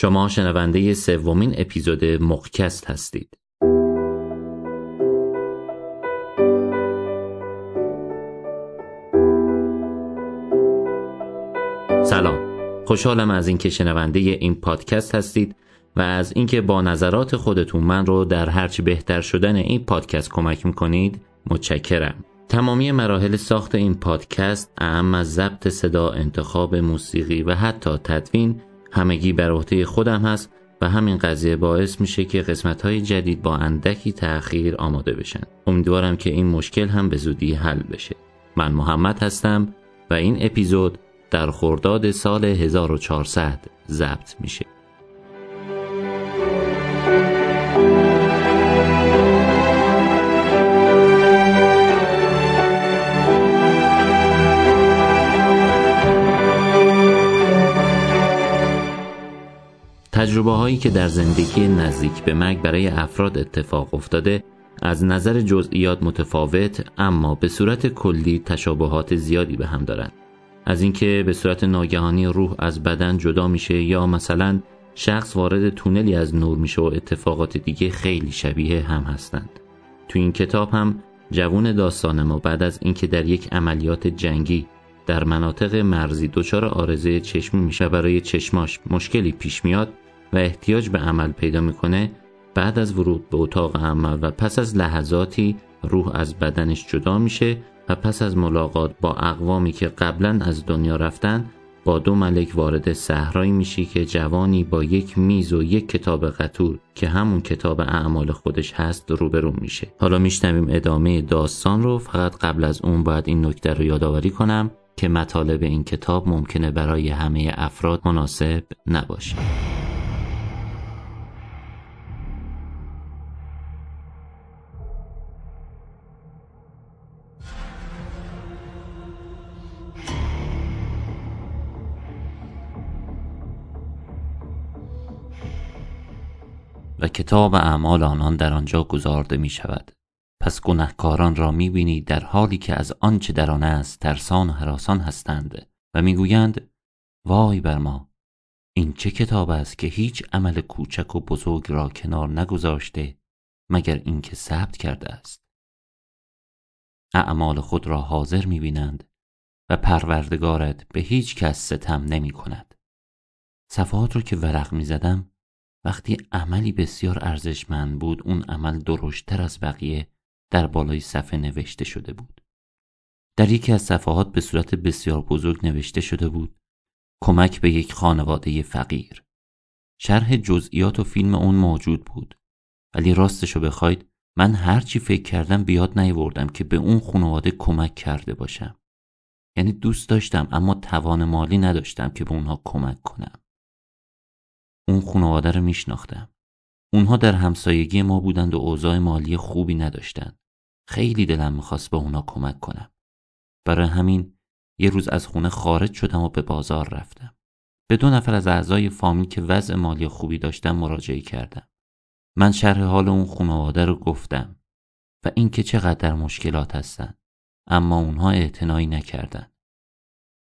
شما شنونده سومین اپیزود مخکست هستید. سلام. خوشحالم از اینکه شنونده این پادکست هستید و از اینکه با نظرات خودتون من رو در هرچی بهتر شدن این پادکست کمک می‌کنید متشکرم. تمامی مراحل ساخت این پادکست اهم از ضبط صدا، انتخاب موسیقی و حتی تدوین همگی بر عهده خودم هست و همین قضیه باعث میشه که قسمت های جدید با اندکی تأخیر آماده بشن. امیدوارم که این مشکل هم به زودی حل بشه. من محمد هستم و این اپیزود در خرداد سال 1400 ضبط میشه. تجربه هایی که در زندگی نزدیک به مرگ برای افراد اتفاق افتاده از نظر جزئیات متفاوت اما به صورت کلی تشابهات زیادی به هم دارند. از اینکه به صورت ناگهانی روح از بدن جدا میشه یا مثلا شخص وارد تونلی از نور میشه و اتفاقات دیگه خیلی شبیه هم هستند. تو این کتاب هم جوون داستان ما بعد از اینکه در یک عملیات جنگی در مناطق مرزی دچار آرزه چشمی میشه برای چشماش مشکلی پیش میاد و احتیاج به عمل پیدا می‌کنه بعد از ورود به اتاق عمل و پس از لحظاتی روح از بدنش جدا میشه و پس از ملاقات با اقوامی که قبلا از دنیا رفتن با دو ملک وارد صحرایی میشی که جوانی با یک میز و یک کتاب قطور که همون کتاب اعمال خودش هست روبرو میشه. حالا میشنویم ادامه داستان رو. فقط قبل از اون باید این نکته رو یادآوری کنم که مطالب این کتاب ممکنه برای همه افراد مناسب نباشه. و کتاب اعمال آنان در آنجا گذارده می شود پس گنهکاران را می بینی در حالی که از آنچه در آن است ترسان و حراسان هستند و می‌گویند وای بر ما! این چه کتاب است که هیچ عمل کوچک و بزرگ را کنار نگذاشته مگر اینکه ثبت کرده است؟ اعمال خود را حاضر می بینند و پروردگارت به هیچ کس ستم نمی کند صفحات رو که ورق می زدم وقتی عملی بسیار ارزشمند بود اون عمل درشتر از بقیه در بالای صفحه نوشته شده بود. در یکی از صفحات به صورت بسیار بزرگ نوشته شده بود کمک به یک خانواده فقیر. شرح جزئیات و فیلم اون موجود بود. ولی راستشو بخواید من هرچی فکر کردم بیاد نیوردم که به اون خانواده کمک کرده باشم. یعنی دوست داشتم اما توان مالی نداشتم که به اونها کمک کنم. اون خانواده رو میشناختم. اونها در همسایگی ما بودند و اوضاع مالی خوبی نداشتند. خیلی دلم می‌خواست به اونا کمک کنم. برای همین یه روز از خونه خارج شدم و به بازار رفتم. به دو نفر از اعضای فامیل که وضع مالی خوبی داشتن مراجعه کردم. من شرح حال اون خانواده رو گفتم و اینکه چقدر در مشکلات هستن اما اونها اعتنایی نکردن.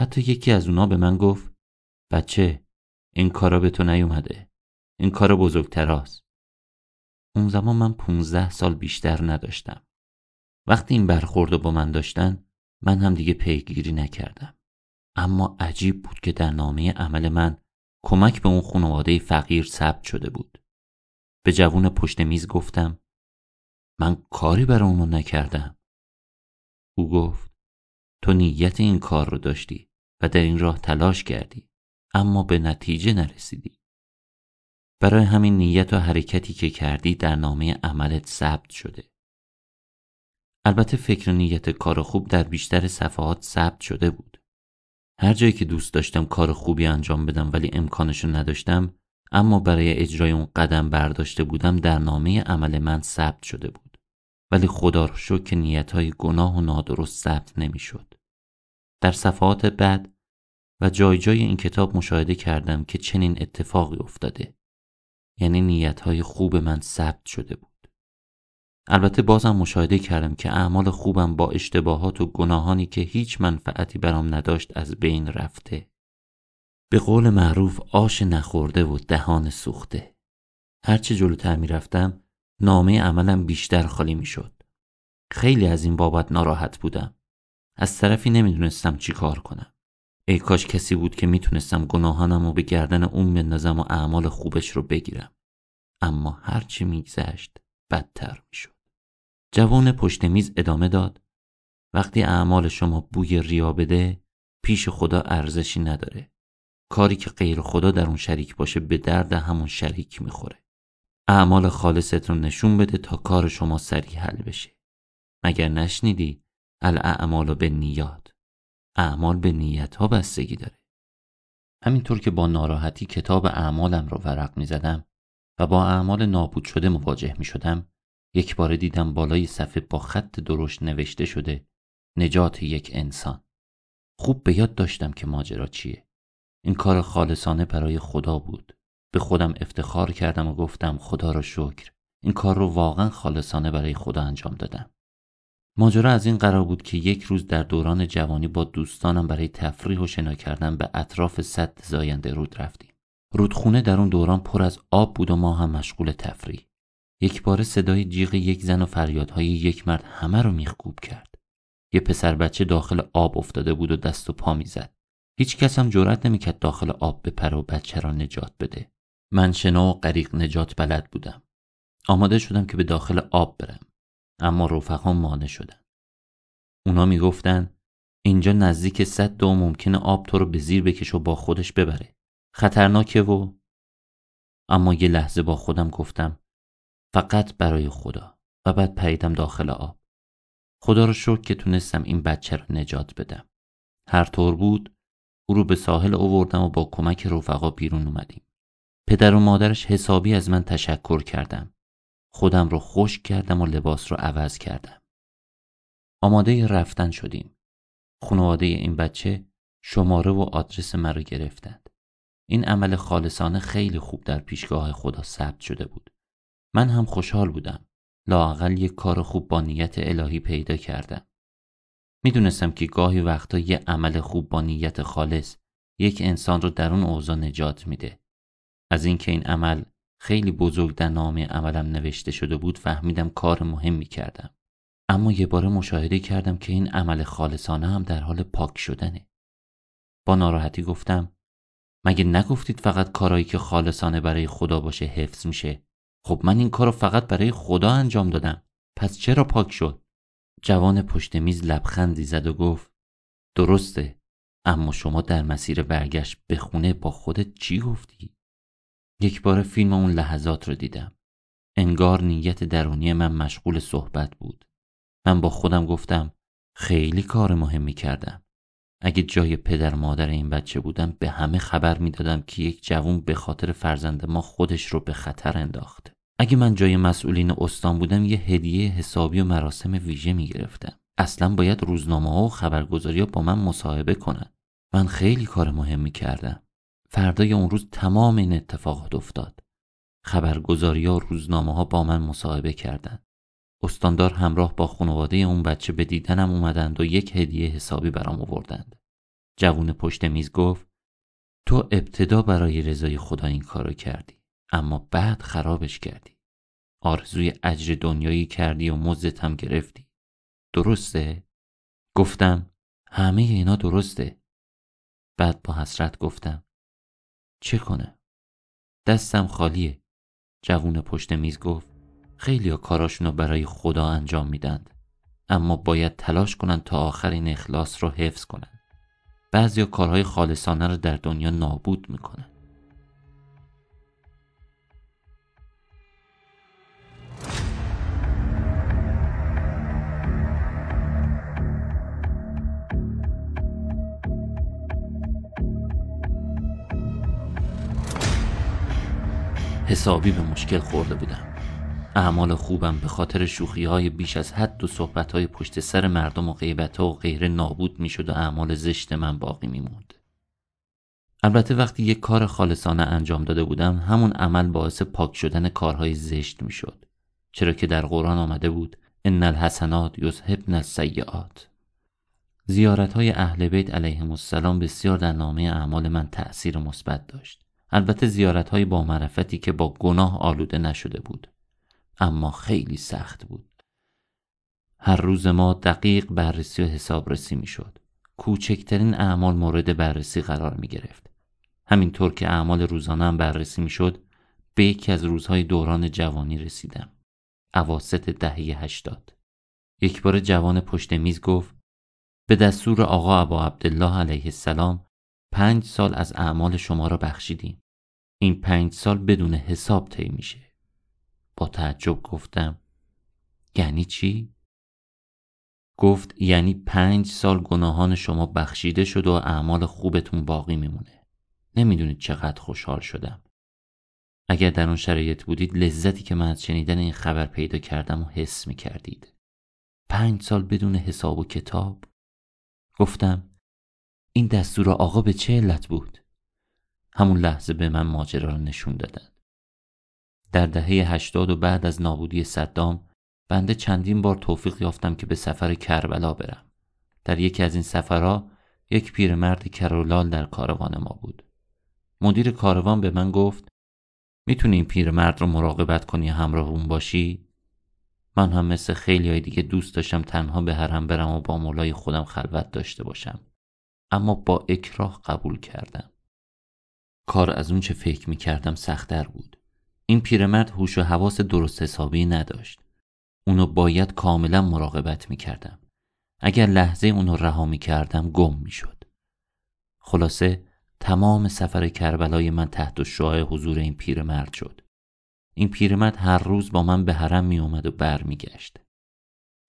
حتی یکی از اونا به من گفت بچه این کارا به تو نیومده. این کار بزرگتراست. اون زمان من پونزده سال بیشتر نداشتم. وقتی این برخورد با من داشتن من هم دیگه پیگیری نکردم. اما عجیب بود که در نامه عمل من کمک به اون خانواده فقیر ثبت شده بود. به جوون پشت میز گفتم من کاری برای اونو نکردم. او گفت تو نیت این کار رو داشتی و در این راه تلاش کردی. اما به نتیجه نرسیدی. برای همین نیت و حرکتی که کردی در نامه عملت ثبت شده. البته فکر نیت کار خوب در بیشتر صفحات ثبت شده بود. هر جایی که دوست داشتم کار خوبی انجام بدم ولی امکانشو نداشتم اما برای اجرای اون قدم برداشته بودم در نامه عمل من ثبت شده بود. ولی خدا رو شکر که نیتهای گناه و نادرست ثبت نمی‌شد. در صفحات بعد و جای جای این کتاب مشاهده کردم که چنین اتفاقی افتاده. یعنی نیتهای خوب من ثبت شده بود. البته بازم مشاهده کردم که اعمال خوبم با اشتباهات و گناهانی که هیچ منفعتی برام نداشت از بین رفته. به قول معروف آش نخورده و دهان سوخته. هرچه جلوتر می‌رفتم نامه عملم بیشتر خالی می‌شد. خیلی از این بابت ناراحت بودم. از طرفی نمی‌دونستم چی کار کنم. ای کاش کسی بود که می‌تونستم گناهانم رو به گردن اون بندازم و اعمال خوبش رو بگیرم. اما هرچی میگذشت بدتر می‌شد. جوان پشت میز ادامه داد. وقتی اعمال شما بوی ریا بده پیش خدا ارزشی نداره. کاری که غیر خدا در اون شریک باشه به درد همون شریک می‌خوره. اعمال خالصت رو نشون بده تا کار شما سریع حل بشه. مگر نشنیدی الاعمال به نیات اعمال به نیت ها بستگی داره. همینطور که با ناراحتی کتاب اعمالم رو ورق می زدم و با اعمال نابود شده مواجه می شدم یک بار دیدم بالای صفحه با خط درشت نوشته شده نجات یک انسان. خوب به یاد داشتم که ماجرا چیه. این کار خالصانه برای خدا بود. به خودم افتخار کردم و گفتم خدا را شکر. این کار رو واقعا خالصانه برای خدا انجام دادم. ماجرا از این قرار بود که یک روز در دوران جوانی با دوستانم برای تفریح و شنا کردن به اطراف سد زاینده رود رفتیم. رودخونه در اون دوران پر از آب بود و ما هم مشغول تفریح. یک بار صدای جیغ یک زن و فریادهای یک مرد همه رو میخکوب کرد. یه پسر بچه داخل آب افتاده بود و دست و پا می‌زد. هیچ کس هم جرأت نمی‌کرد داخل آب بپره و بچه را نجات بده. من شنا و غریق نجات بلد بودم. آماده شدم که به داخل آب برم. اما رفقام مانع شدن. اونا می‌گفتن اینجا نزدیک صد و ممکنه آب تو رو به زیر بکش و با خودش ببره. خطرناکه و اما یه لحظه با خودم گفتم فقط برای خدا و بعد پریدم داخل آب. خدا رو شکر که تونستم این بچه رو نجات بدم. هر طور بود او رو به ساحل آوردم و با کمک رفقا بیرون اومدیم. پدر و مادرش حسابی از من تشکر کردم خودم رو خشک کردم و لباس رو عوض کردم. آماده رفتن شدیم. خانواده این بچه شماره و آدرس مرا گرفتند. این عمل خالصانه خیلی خوب در پیشگاه خدا ثبت شده بود. من هم خوشحال بودم. لاقل یک کار خوب با نیت الهی پیدا کردم. می‌دونستم که گاهی وقتا یه عمل خوب با نیت خالص یک انسان رو در اون اوضاع نجات میده. از اینکه این عمل خیلی بزرگ در نامه عملم نوشته شده بود فهمیدم کار مهمی کردم اما یه بار مشاهده کردم که این عمل خالصانه هم در حال پاک شدنه. با ناراحتی گفتم مگه نگفتید فقط کارایی که خالصانه برای خدا باشه حفظ میشه؟ خب من این کارو فقط برای خدا انجام دادم. پس چرا پاک شد؟ جوان پشت میز لبخندی زد و گفت درسته اما شما در مسیر برگشت به خونه با خودت چی گفتی؟ یک بار فیلم اون لحظات رو دیدم. انگار نیت درونی من مشغول صحبت بود. من با خودم گفتم خیلی کار مهمی کردم. اگه جای پدر مادر این بچه بودم به همه خبر می‌دادم که یک جوون به خاطر فرزند ما خودش رو به خطر انداخته اگه من جای مسئولین استان بودم یه هدیه حسابی و مراسم ویژه می‌گرفتم. اصلا باید روزنامه ها و خبرگزاری ها با من مصاحبه کنن. من خیلی کار مهمی کردم. فردای اون روز تمام این اتفاقات افتاد. خبرگزاری ها و روزنامه ها با من مصاحبه کردند. استاندار همراه با خانواده اون بچه به دیدنم اومدند و یک هدیه حسابی برام آوردند. جوون پشت میز گفت تو ابتدا برای رضای خدا این کارو کردی اما بعد خرابش کردی. آرزوی اجر دنیایی کردی و مزدتم گرفتی. درسته؟ گفتم همه اینا درسته. بعد با حسرت گفتم چه کنه؟ دستم خالیه. جوون پشت میز گفت خیلی ها کاراشونو برای خدا انجام میدند اما باید تلاش کنند تا آخر این اخلاص رو حفظ کنند بعضی کارهای خالصانه رو در دنیا نابود می‌کنن. حسابی به مشکل خورده بودم اعمال خوبم به خاطر شوخی های بیش از حد و صحبت های پشت سر مردم و غیبت ها و غیره نابود می شد و اعمال زشت من باقی می موند. البته وقتی یک کار خالصانه انجام داده بودم همون عمل باعث پاک شدن کارهای زشت می شد. چرا که در قرآن آمده بود ان الحسنات یذهبن السیئات زیارت های اهل بیت علیهم السلام بسیار در نامه اعمال من تأثیر مثبت داشت البته زیارت های با معرفتی که با گناه آلوده نشده بود. اما خیلی سخت بود. هر روز ما دقیق بررسی و حسابرسی می شد کوچکترین اعمال مورد بررسی قرار می گرفت همینطور که اعمال روزانه هم بررسی می به یکی از روزهای دوران جوانی رسیدم. عواست دهه هشتاد. یک بار جوان پشت میز گفت به دستور آقا ابا عبدالله علیه السلام پنج سال از اعمال شما را بخشیدیم. این پنج سال بدون حساب طی میشه. با تعجب گفتم یعنی چی؟ گفت یعنی پنج سال گناهان شما بخشیده شد و اعمال خوبتون باقی میمونه. نمی‌دونید چقدر خوشحال شدم. اگر در اون شرایط بودید لذتی که من از شنیدن این خبر پیدا کردم و حس می‌کردید. پنج سال بدون حساب و کتاب؟ گفتم این دستور آقا به چه علت بود؟ همون لحظه به من ماجرا را نشون دادن. در دهه هشتاد و بعد از نابودی صدام بنده چندین بار توفیق یافتم که به سفر کربلا برم. در یکی از این سفرها یک پیرمرد کرولال در کاروان ما بود. مدیر کاروان به من گفت می‌تونی این پیرمرد رو مراقبت کنی همراه اون باشی؟ من هم مثل خیلی های دیگه دوست داشتم تنها به حرم برم و با مولای خودم خلوت داشته باشم. اما با اکراه قبول کردم. کار از اون چه فکر می‌کردم سختتر بود. این پیرمرد هوش و حواس درست حسابی نداشت. اونو باید کاملا مراقبت می‌کردم. اگر لحظه اونو رها می‌کردم گم می‌شد. خلاصه تمام سفر کربلای من تحت شعاع حضور این پیرمرد شد. این پیرمرد هر روز با من به حرم می اومد و برمیگشت.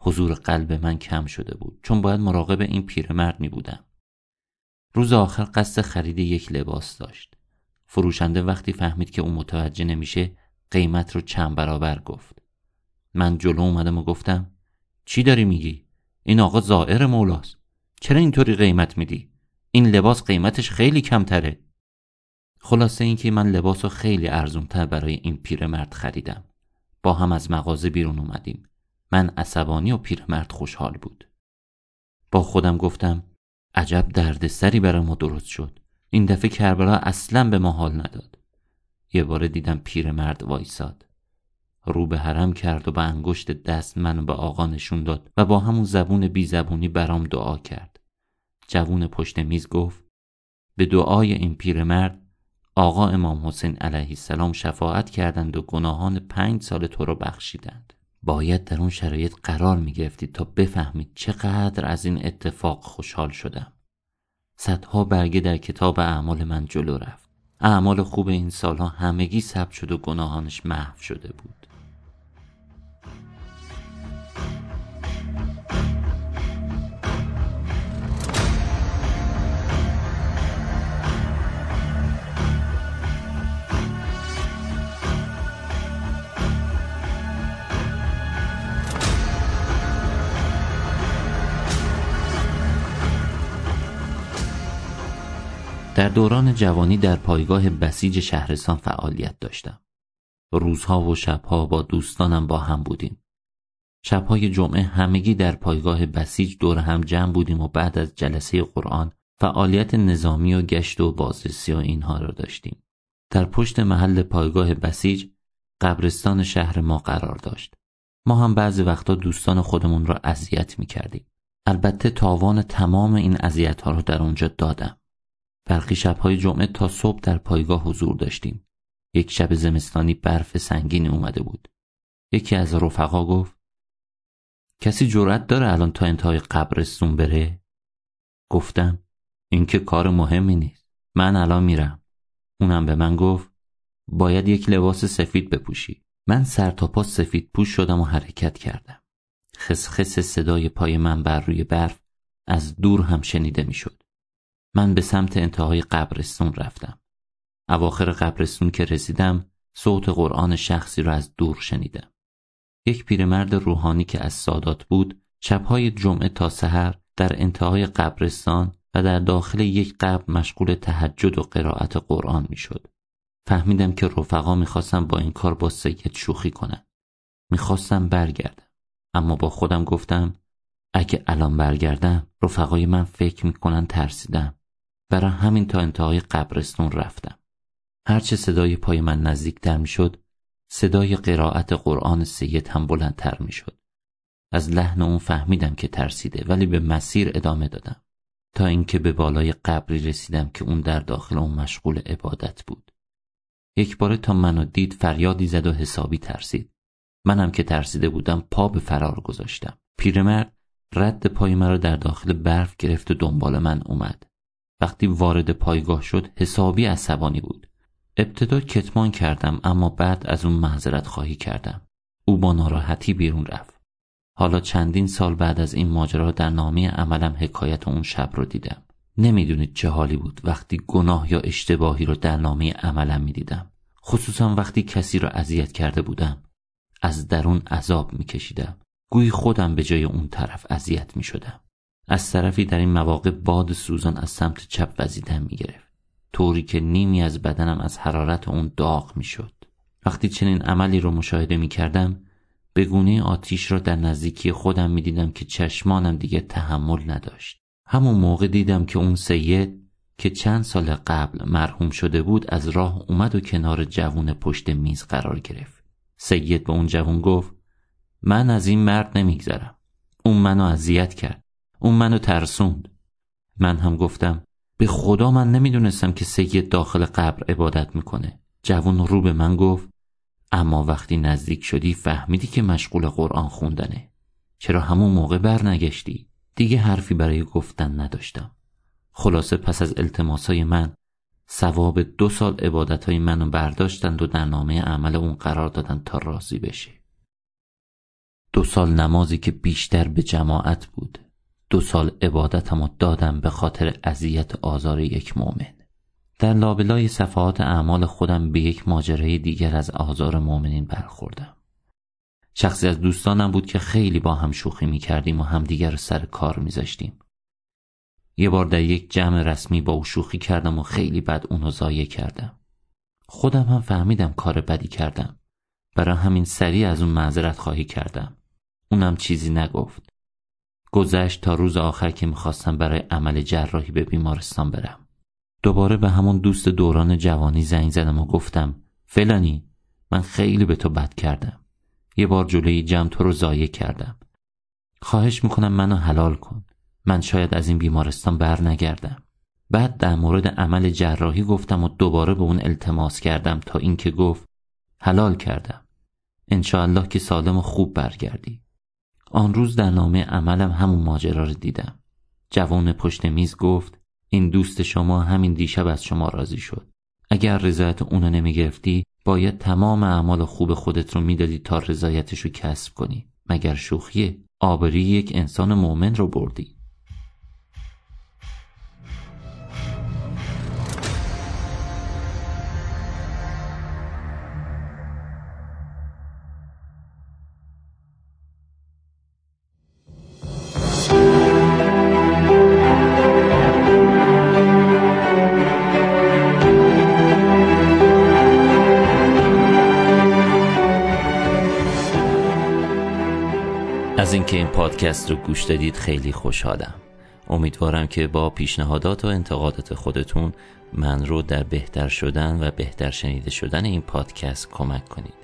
حضور قلب من کم شده بود چون باید مراقب این پیرمرد می بودم روز آخر قصد خرید یک لباس داشت. فروشنده وقتی فهمید که اون متوجه نمیشه قیمت رو چند برابر گفت. من جلو اومدم و گفتم چی داری میگی؟ این آقا زائر مولاست. چرا اینطوری قیمت میدی؟ این لباس قیمتش خیلی کمتره. خلاصه اینکه من لباس رو خیلی ارزونتر برای این پیرمرد خریدم. با هم از مغازه بیرون اومدیم. من عصبانی و پیرمرد خوشحال بود. با خودم گفتم عجب دردسری برای ما درست شد. این دفعه کربلا اصلا به ما حال نداد. یه بار دیدم پیرمرد وایساد. رو به حرم کرد و به انگشت دست منو به آقا نشون داد و با همون زبون بی زبونی برام دعا کرد. جوون پشت میز گفت به دعای این پیرمرد آقا امام حسین علیه السلام شفاعت کردند و گناهان پنج سال تو رو بخشیدند. باید در اون شرایط قرار می تا بفهمید چقدر از این اتفاق خوشحال شدم. صدها برگه در کتاب اعمال من جلو رفت. اعمال خوب این سالها همگی ثبت شد و گناهانش محو شده بود. در دوران جوانی در پایگاه بسیج شهرستان فعالیت داشتم. روزها و شبها با دوستانم با هم بودیم. شبهای جمعه همگی در پایگاه بسیج دور هم جمع بودیم و بعد از جلسه قرآن فعالیت نظامی و گشت و بازرسی و اینها را داشتیم. در پشت محل پایگاه بسیج قبرستان شهر ما قرار داشت. ما هم بعضی وقتا دوستان خودمون را اذیت می کردیم. البته تاوان تمام این اذیت ها را در اونجا دادم. برخی شبهای جمعه تا صبح در پایگاه حضور داشتیم. یک شب زمستانی برف سنگینی اومده بود. یکی از رفقا گفت کسی جرأت داره الان تا انتهای قبرستون بره؟ گفتم این که کار مهمی نیست. من الان میرم. اونم به من گفت باید یک لباس سفید بپوشی. من سر تا پا سفید پوش شدم و حرکت کردم. خسخس صدای پای من بر روی برف از دور هم شنیده می‌شد. من به سمت انتهای قبرستون رفتم. اواخر قبرستون که رسیدم صوت قرآن شخصی را از دور شنیدم. یک پیرمرد روحانی که از سادات بود شبهای جمعه تا سحر در انتهای قبرستان و در داخل یک قبر مشغول تهجد و قرائت قرآن می‌شد. فهمیدم که رفقا می‌خواستم با این کار با سید شوخی کنم. می‌خواستم برگردم. اما با خودم گفتم اگه الان برگردم رفقای من فکر می‌کنن ترسیدم برای همین تا انتهای قبرستون رفتم. هرچه صدای پای من نزدیکتر می‌شد صدای قرائت قرآن سید هم بلندتر می‌شد. از لحن اون فهمیدم که ترسیده ولی به مسیر ادامه دادم. تا اینکه به بالای قبری رسیدم که اون در داخل اون مشغول عبادت بود. یک باره تا منو دید فریادی زد و حسابی ترسید. منم که ترسیده بودم پا به فرار گذاشتم. پیرمرد رد پای مرا در داخل برف گرفت و دنبال من اومد. وقتی وارد پایگاه شد حسابی عصبانی بود. ابتدا کتمان کردم اما بعد از اون معذرت خواهی کردم. او با ناراحتی بیرون رفت. حالا چندین سال بعد از این ماجرا در نامه عملم حکایت اون شب رو دیدم. نمی‌دونید چه حالی بود. وقتی گناه یا اشتباهی رو در نامه عملم می‌دیدم. خصوصا وقتی کسی را اذیت کرده بودم. از درون عذاب میکشیدم. گویی خودم به جای اون طرف اذیت می‌شدم. از طرفی در این مواقع باد سوزان از سمت چپ وزیدن می‌گرفت. طوری که نیمی از بدنم از حرارت اون داغ می‌شد. وقتی چنین عملی رو مشاهده می‌کردم به گونه آتیش را در نزدیکی خودم می‌دیدم که چشمانم دیگه تحمل نداشت. همون موقع دیدم که اون سید که چند سال قبل مرحوم شده بود از راه اومد و کنار جوون پشت میز قرار گرفت. سید به اون جوون گفت من از این مرد نمیگذرم. اون منو اذیت کرد. اون منو ترسوند. من هم گفتم به خدا من نمی‌دونستم که سید داخل قبر عبادت می‌کنه. جوون رو به من گفت اما وقتی نزدیک شدی فهمیدی که مشغول قرآن خوندنه. چرا همون موقع برنگشتی؟ دیگه حرفی برای گفتن نداشتم. خلاصه پس از التماسای من ثواب دو سال عبادتهای منو برداشتند و در نامه عمل اون قرار دادن تا راضی بشه. دو سال نمازی که بیشتر به جماعت بود. دو سال عبادتمو دادم به خاطر اذیت آزار یک مؤمن. در لابلای صفحات اعمال خودم به یک ماجرای دیگر از آزار مؤمنین برخوردم. شخصی از دوستانم بود که خیلی با هم شوخی می کردیم و همدیگر سر کار میذاشتیم. یه بار در یک جمع رسمی با او شوخی کردم و خیلی بد اونو ضایع کردم. خودم هم فهمیدم کار بدی کردم. برای همین سریع از اون معذرت خواهی کردم. اونم چیزی نگفت. گذشت تا روز آخر که می‌خواستم برای عمل جراحی به بیمارستان برم. دوباره به همون دوست دوران جوانی زنگ زدم و گفتم فلانی من خیلی به تو بد کردم. یه بار جلوی جمع تو رو ضایع کردم. خواهش می‌کنم منو حلال کن. من شاید از این بیمارستان بر نگردم. بعد در مورد عمل جراحی گفتم و دوباره به اون التماس کردم تا اینکه گفت حلال کردم. انشاءالله که سالم و خوب برگردی. آن روز در نامه عملم همون ماجرا رو دیدم. جوان پشت میز گفت این دوست شما همین دیشب از شما راضی شد. اگر رضایت اونو نمی‌گرفتی باید تمام اعمال خوب خودت رو می‌دادی تا رضایتش رو کسب کنی. مگر شوخیه آبری یک انسان مؤمن رو بردی؟ پادکست رو گوش دادید خیلی خوشحالم. امیدوارم که با پیشنهادات و انتقادات خودتون من رو در بهتر شدن و بهتر شنیده شدن این پادکست کمک کنید.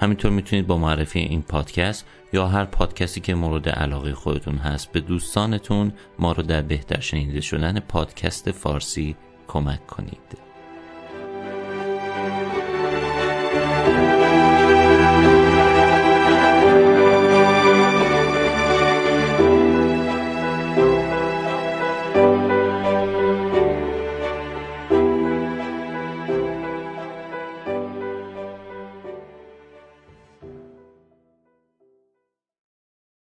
همینطور می‌تونید با معرفی این پادکست یا هر پادکستی که مورد علاقه خودتون هست به دوستانتون ما رو در بهتر شنیده شدن پادکست فارسی کمک کنید.